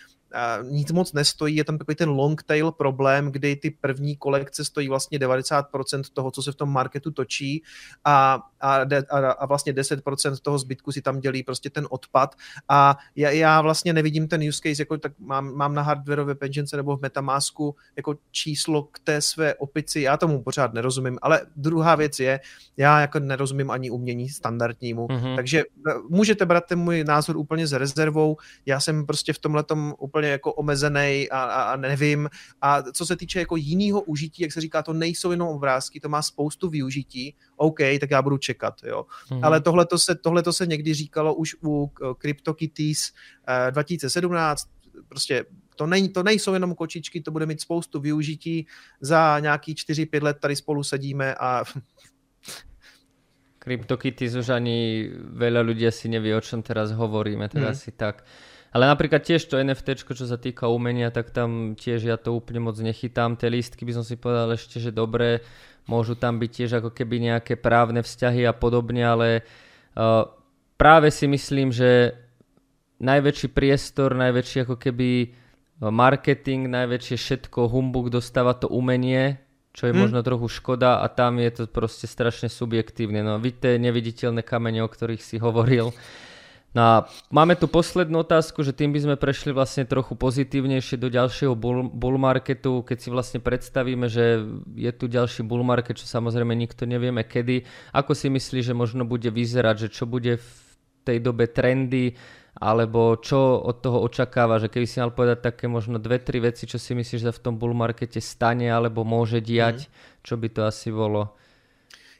nic moc nestojí, je tam takový ten long tail problém, kdy ty první kolekce stojí vlastně 90% toho, co se v tom marketu točí a, a, a, a vlastně 10% toho zbytku si tam dělí prostě ten odpad. A já, já vlastně nevidím ten use case, jako tak mám, mám na hardwareové penžence nebo v Metamasku jako číslo k té své opici, já tomu pořád nerozumím, ale druhá věc je, já jako nerozumím ani umění standardnímu, mm-hmm. takže eh, můžete brát ten můj názor úplně s rezervou, já jsem prostě v tomhle úplně úplně jako omezený a, a, a nevím. A co se týče jako jiného užití, jak se říká, to nejsou jenom obrázky, to má spoustu využití. OK, tak já budu čekat, jo. Mm-hmm. Ale tohle se, tohleto se někdy říkalo už u CryptoKitties 2017, prostě to, nej, to nejsou jenom kočičky, to bude mít spoustu využití. Za nějaký 4-5 let tady spolu sedíme a
CryptoKitties už ani veľa ľudí asi nevie, o čom teraz hovoríme, teda mm. asi tak. Ale napríklad tiež to NFT, čo sa týka umenia, tak tam tiež ja to úplne moc nechytám. Tie lístky by som si povedal ešte, že dobré, môžu tam byť tiež ako keby nejaké právne vzťahy a podobne, ale uh, práve si myslím, že najväčší priestor, najväčší ako keby marketing, najväčšie všetko, humbug dostáva to umenie, čo je hmm. možno trochu škoda a tam je to proste strašne subjektívne. No vidíte neviditeľné kamene, o ktorých si hovoril. No a máme tu poslednú otázku, že tým by sme prešli vlastne trochu pozitívnejšie do ďalšieho bull, bull marketu, keď si vlastne predstavíme, že je tu ďalší bull market, čo samozrejme nikto nevieme kedy. Ako si myslíš, že možno bude vyzerať, že čo bude v tej dobe trendy, alebo čo od toho očakáva, že keby si mal povedať také možno dve, tri veci, čo si myslíš, že v tom bull markete stane alebo môže diať, mm. čo by to asi bolo?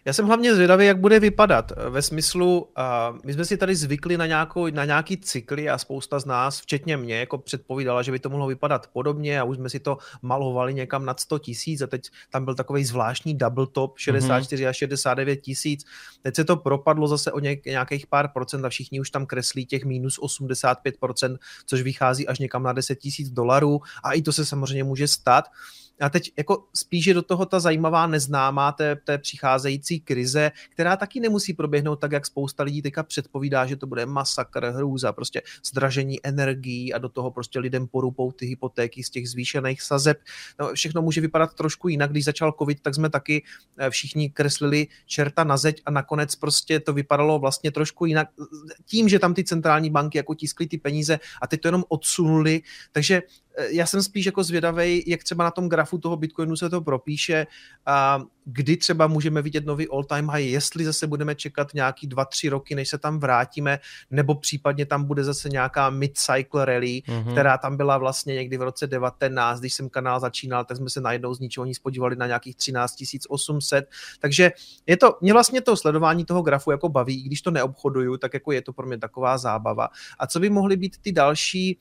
Já jsem hlavně zvědavý, jak bude vypadat. Ve smyslu, uh, my jsme si tady zvykli na, nějakou, na nějaký cykly a spousta z nás, včetně mě, jako předpovídala, že by to mohlo vypadat podobně a už jsme si to malovali někam nad 100 tisíc a teď tam byl takový zvláštní double top 64 mm-hmm. a 69 tisíc. Teď se to propadlo zase o nějakých pár procent a všichni už tam kreslí těch minus 85 procent, což vychází až někam na 10 tisíc dolarů a i to se samozřejmě může stát. A teď jako spíš je do toho ta zajímavá neznámá té, té přicházející krize, která taky nemusí proběhnout tak, jak spousta lidí teďka předpovídá, že to bude masakr, hrůza, prostě zdražení energií a do toho prostě lidem porupou ty hypotéky z těch zvýšených sazeb. No, všechno může vypadat trošku jinak. Když začal covid, tak jsme taky eh, všichni kreslili čerta na zeď a nakonec prostě to vypadalo vlastně trošku jinak. Tím, že tam ty centrální banky jako tiskly ty peníze a teď to jenom odsunuli, takže já jsem spíš jako zvědavý, jak třeba na tom grafu toho Bitcoinu se to propíše a kdy třeba můžeme vidět nový all-time high, jestli zase budeme čekat nějaký dva, tři roky, než se tam vrátíme, nebo případně tam bude zase nějaká mid-cycle rally, mm-hmm. která tam byla vlastně někdy v roce 19, když jsem kanál začínal, tak jsme se najednou z ničeho nic podívali na nějakých 13 800, takže je to, mě vlastně to sledování toho grafu jako baví, i když to neobchoduju, tak jako je to pro mě taková zábava. A co by mohly být ty další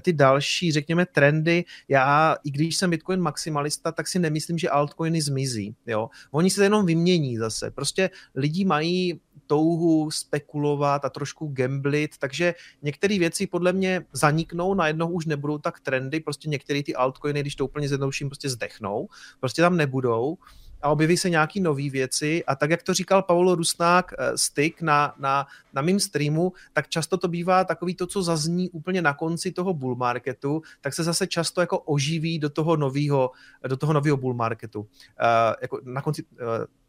ty další, řekněme, trendy. Já, i když jsem Bitcoin maximalista, tak si nemyslím, že altcoiny zmizí. Jo? Oni se jenom vymění zase. Prostě lidi mají touhu spekulovat a trošku gamblit, takže některé věci podle mě zaniknou, najednou už nebudou tak trendy, prostě některé ty altcoiny, když to úplně zjednoduším, prostě zdechnou, prostě tam nebudou a objeví se nějaký nové věci a tak, jak to říkal Paulo Rusnák, eh, styk na, na, na mým streamu, tak často to bývá takový to, co zazní úplně na konci toho bull marketu, tak se zase často jako oživí do toho nového do toho nového bull marketu. Uh, jako na konci, uh,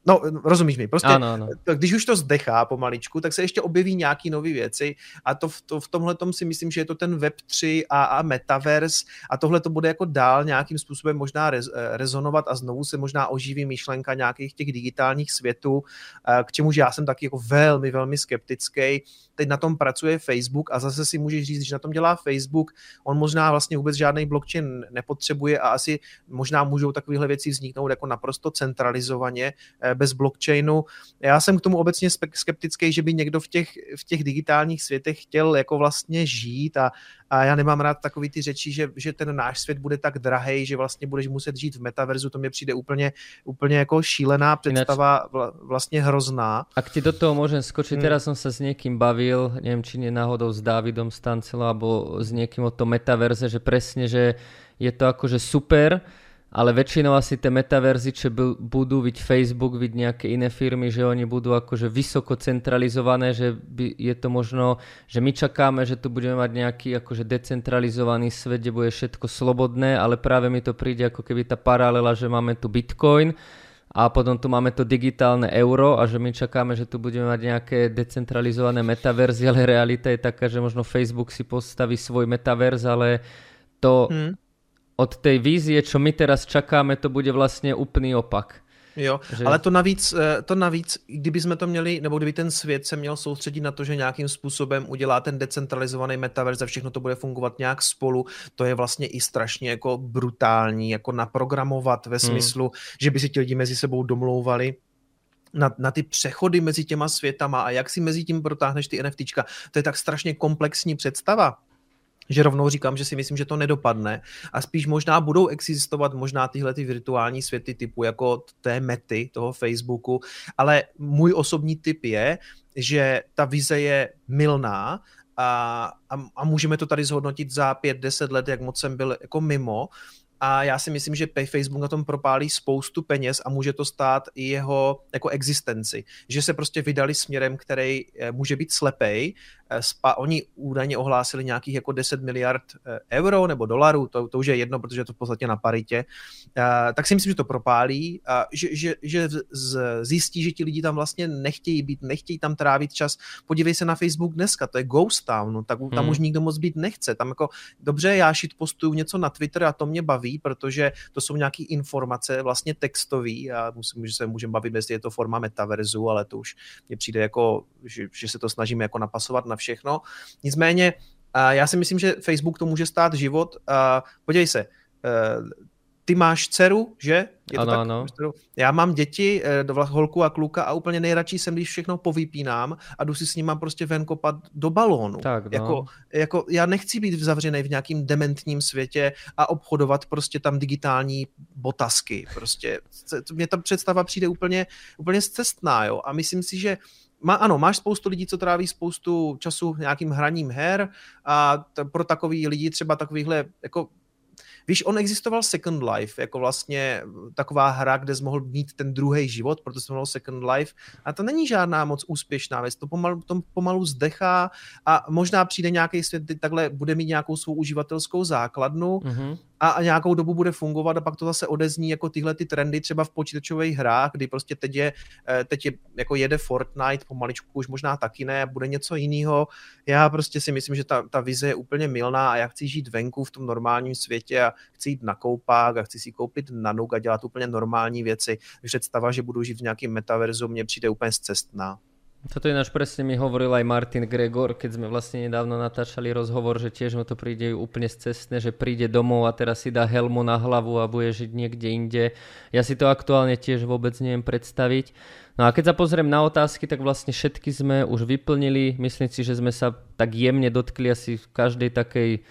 No, rozumíš mi, prostě ano, ano. když už to zdechá pomaličku, tak se ještě objeví nějaký nové věci a to, to v tomhle tom si myslím, že je to ten Web3 a, a Metaverse a tohle to bude jako dál nějakým způsobem možná rez, eh, rezonovat a znovu se možná oživí myšlenka nějakých těch digitálních světů, eh, k čemuž já jsem taky jako velmi, velmi skeptický. Teď na tom pracuje Facebook a zase si můžeš říct, že na tom dělá Facebook, on možná vlastně vůbec žádný blockchain nepotřebuje a asi možná můžou takovéhle věci vzniknout jako naprosto centralizovaně eh, bez blockchainu. Já jsem k tomu obecně skeptický, že by někdo v těch, v těch digitálních světech chtěl jako vlastně žít a, a já nemám rád takový ty řeči, že, že ten náš svět bude tak drahý, že vlastně budeš muset žít v metaverzu, to mě přijde úplně, úplně jako šílená představa, vlastně hrozná.
Ak ti do toho môžem skočiť, hmm. teraz som sa s niekým bavil, neviem, či náhodou s Dávidom Stancelom, alebo s niekým o tom metaverze, že presne, že je to akože super, ale väčšinou asi tie metaverzy, čo budú, viď Facebook, viď nejaké iné firmy, že oni budú akože vysoko centralizované, že by, je to možno, že my čakáme, že tu budeme mať nejaký akože decentralizovaný svet, kde bude všetko slobodné, ale práve mi to príde ako keby tá paralela, že máme tu Bitcoin, a potom tu máme to digitálne euro a že my čakáme, že tu budeme mať nejaké decentralizované metaverzy, ale realita je taká, že možno Facebook si postaví svoj metaverz, ale to hmm od tej vízie, čo my teraz čakáme, to bude vlastně úplný opak.
Jo, že... ale to navíc, eh, to navíc, kdyby jsme to měli, nebo kdyby ten svět se měl soustředit na to, že nějakým způsobem udělá ten decentralizovaný metaverse a všechno to bude fungovat nějak spolu, to je vlastně i strašně jako brutální, jako naprogramovat ve hmm. smyslu, hmm. že by si ti lidi mezi sebou domlouvali, na, na ty přechody mezi těma světama a jak si mezi tím protáhneš ty NFTčka. To je tak strašně komplexní představa, že rovnou říkám, že si myslím, že to nedopadne a spíš možná budou existovat možná tyhle ty virtuální světy typu jako té mety toho Facebooku, ale můj osobní tip je, že ta vize je milná a, a, a můžeme to tady zhodnotit za 5-10 let, jak moc jsem byl jako mimo, a já si myslím, že Facebook na tom propálí spoustu peněz a může to stát i jeho jako existenci. Že se prostě vydali směrem, který eh, může být slepej spa, oni údajně ohlásili nějakých jako 10 miliard eh, euro nebo dolarů, to, to už je jedno, protože je to v podstatě na paritě, uh, tak si myslím, že to propálí, a že, že, že z, zjistí, že ti lidi tam vlastně nechtějí být, nechtějí tam trávit čas. Podívej se na Facebook dneska, to je ghost town, no, tak tam hmm. už nikdo moc být nechce. Tam jako, dobře, já šit postuju něco na Twitter a to mě baví, protože to jsou nějaké informace vlastně textové a musím, že se můžeme bavit, jestli je to forma metaverzu, ale to už mě přijde jako, že, že se to snažíme jako napasovat na všechno. Nicméně já si myslím, že Facebook to může stát život. Podívej se, eh, ty máš dceru, že?
Je to ano, tak? ano.
Já mám děti, eh, holku a kluka a úplně nejradši jsem, když všechno povypínám a jdu si s nima prostě ven kopat do balónu.
Tak, no.
jako, jako, já nechci být zavřený v nějakým dementním světě a obchodovat prostě tam digitální botasky. Prostě mě ta představa přijde úplně, úplně zcestná, jo. A myslím si, že má, ano, máš spoustu lidí, co tráví spoustu času nějakým hraním her a t- pro takový lidi třeba takovýhle jako Víš, on existoval Second Life, jako vlastně taková hra, kde jsi mohl mít ten druhý život, proto se jmenovalo Second Life. A to není žádná moc úspěšná věc, to pomalu, to pomalu zdechá a možná přijde nějaký svět, kdy takhle bude mít nějakou svou uživatelskou základnu, mm-hmm a, nějakou dobu bude fungovat a pak to zase odezní jako tyhle ty trendy třeba v počítačových hrách, kdy prostě teď je, eh, teď je jako jede Fortnite, pomaličku už možná taky ne, bude něco jiného. Já prostě si myslím, že ta, ta vize je úplně milná a já chci žít venku v tom normálním světě a chci jít na koupák a chci si koupit nanuk a dělat úplně normální věci. Představa, že budu žít v nějakém metaverzu, mně přijde úplně zcestná.
Toto ináč presne mi hovoril aj Martin Gregor, keď sme vlastne nedávno natáčali rozhovor, že tiež mu to príde úplne cestné, že príde domov a teraz si dá helmu na hlavu a bude žiť niekde inde. Ja si to aktuálne tiež vôbec neviem predstaviť. No a keď sa pozriem na otázky, tak vlastne všetky sme už vyplnili. Myslím si, že sme sa tak jemne dotkli asi v každej takej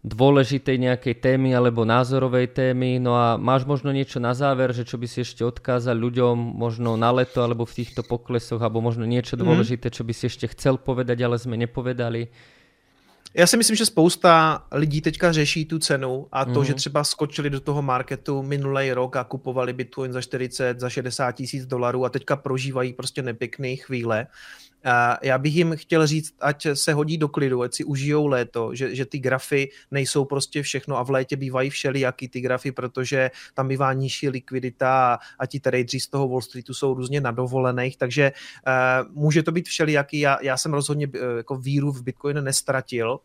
dôležitej nejakej témy alebo názorovej témy. No a máš možno niečo na záver, že čo by si ešte odkázal ľuďom možno na leto alebo v týchto poklesoch, alebo možno niečo mhm. dôležité, čo by si ešte chcel povedať, ale sme nepovedali?
Já si myslím, že spousta lidí teďka řeší tu cenu a to, mm. že třeba skočili do toho marketu minulý rok a kupovali Bitcoin za 40, za 60 tisíc dolarů a teďka prožívají prostě nepěkné chvíle já bych jim chtěl říct, ať se hodí do klidu, ať si užijou léto, že, že ty grafy nejsou prostě všechno a v létě bývají všelijaký ty grafy, protože tam bývá nižší likvidita a ti tradeři z toho Wall Streetu jsou různě na dovolených, takže uh, může to být všelijaký. Já, já jsem rozhodně uh, jako víru v Bitcoin nestratil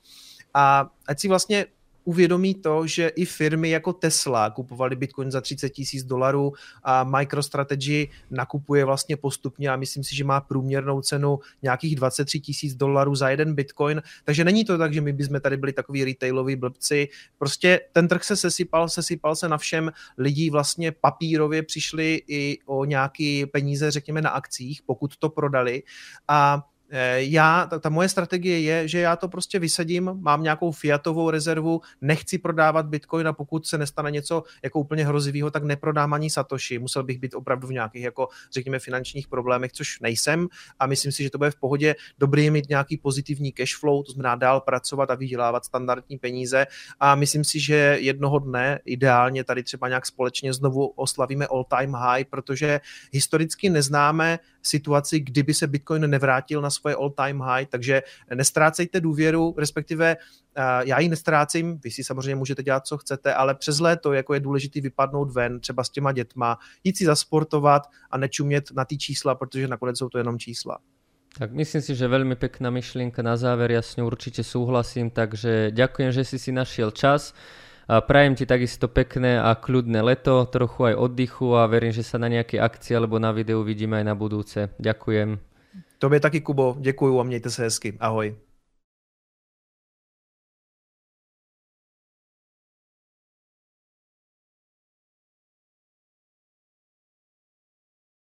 a ať si vlastně uvědomí to, že i firmy jako Tesla kupovaly Bitcoin za 30 tisíc dolarů a MicroStrategy nakupuje vlastně postupně a myslím si, že má průměrnou cenu nějakých 23 tisíc dolarů za jeden Bitcoin, takže není to tak, že my bychom tady byli takový retailoví blbci, prostě ten trh se sesypal, sesypal se na všem, lidí vlastně papírově přišli i o nějaký peníze, řekněme, na akcích, pokud to prodali. A já, ta, ta moje strategie je, že já to prostě vysadím, mám nějakou fiatovou rezervu, nechci prodávat bitcoin a pokud se nestane něco jako úplně hrozivého, tak neprodám ani satoshi. Musel bych být opravdu v nějakých jako řekněme finančních problémech, což nejsem a myslím si, že to bude v pohodě. Dobrý je mít nějaký pozitivní cash flow, to znamená dál pracovat a vydělávat standardní peníze a myslím si, že jednoho dne ideálně tady třeba nějak společně znovu oslavíme all time high, protože historicky neznáme situaci, kdyby se Bitcoin nevrátil na svoje all-time high, takže nestrácejte důvěru, respektive eh, já ji nestrácím, vy si samozřejmě můžete dělat, co chcete, ale přes léto jako je důležité vypadnout ven, třeba s těma dětma, jít si zasportovat a nečumět na ty čísla, protože nakonec jsou to jenom čísla.
Tak myslím si, že veľmi pekná myšlienka na záver, ja s ňou určite súhlasím, takže ďakujem, že si si našiel čas. Prajem ti takisto pekné a kľudné leto, trochu aj oddychu a verím, že sa na nejaké akcie alebo na videu vidíme aj na budúce. Ďakujem.
Tobě taky, Kubo, děkuju a mějte se hezky. Ahoj.